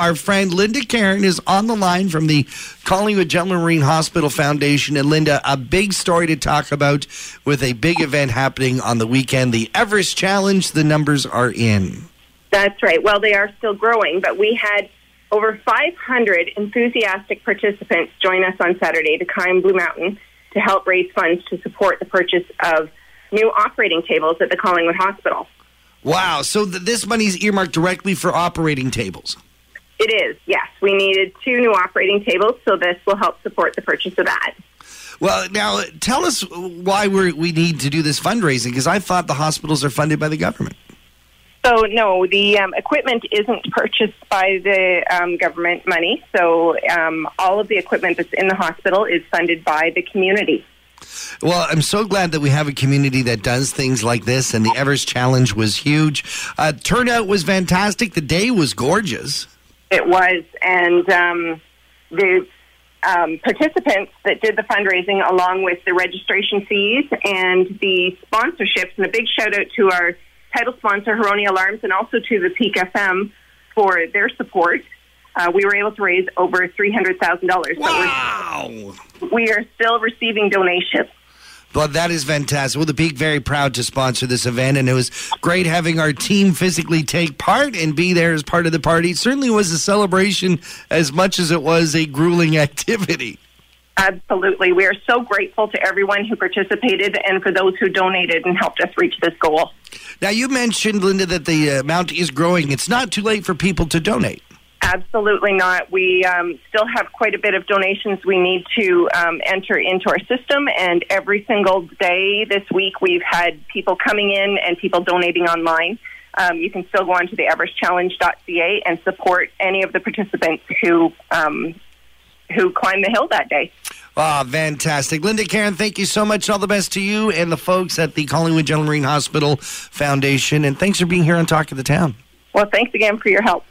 our friend Linda Caron is on the line from the Collingwood General Marine Hospital Foundation. And Linda, a big story to talk about with a big event happening on the weekend the Everest Challenge. The numbers are in. That's right. Well, they are still growing, but we had over 500 enthusiastic participants join us on Saturday to climb Blue Mountain to help raise funds to support the purchase of new operating tables at the Collingwood Hospital. Wow. So th- this money is earmarked directly for operating tables. It is, yes. We needed two new operating tables, so this will help support the purchase of that. Well, now tell us why we we need to do this fundraising because I thought the hospitals are funded by the government. So, no, the um, equipment isn't purchased by the um, government money. So, um, all of the equipment that's in the hospital is funded by the community. Well, I'm so glad that we have a community that does things like this, and the Everest Challenge was huge. Uh, turnout was fantastic. The day was gorgeous. It was, and um, the um, participants that did the fundraising, along with the registration fees and the sponsorships, and a big shout out to our title sponsor, Haroni Alarms, and also to the Peak FM for their support. Uh, we were able to raise over three hundred thousand dollars. Wow! We are still receiving donations. Well, that is fantastic. Well, the Peak very proud to sponsor this event, and it was great having our team physically take part and be there as part of the party. It certainly was a celebration as much as it was a grueling activity. Absolutely. We are so grateful to everyone who participated and for those who donated and helped us reach this goal. Now, you mentioned, Linda, that the uh, amount is growing. It's not too late for people to donate. Absolutely not. We um, still have quite a bit of donations we need to um, enter into our system, and every single day this week we've had people coming in and people donating online. Um, you can still go on to the everestchallenge.ca and support any of the participants who um, who climbed the hill that day. Ah, fantastic. Linda Caron, thank you so much. All the best to you and the folks at the Collingwood General Marine Hospital Foundation. And thanks for being here on Talk of the Town. Well, thanks again for your help.